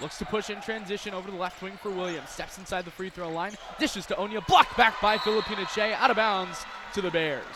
Looks to push in transition over the left wing for Williams. Steps inside the free throw line. Dishes to Onya. Blocked back by Phillipina Kyei. Out of bounds to the Bears.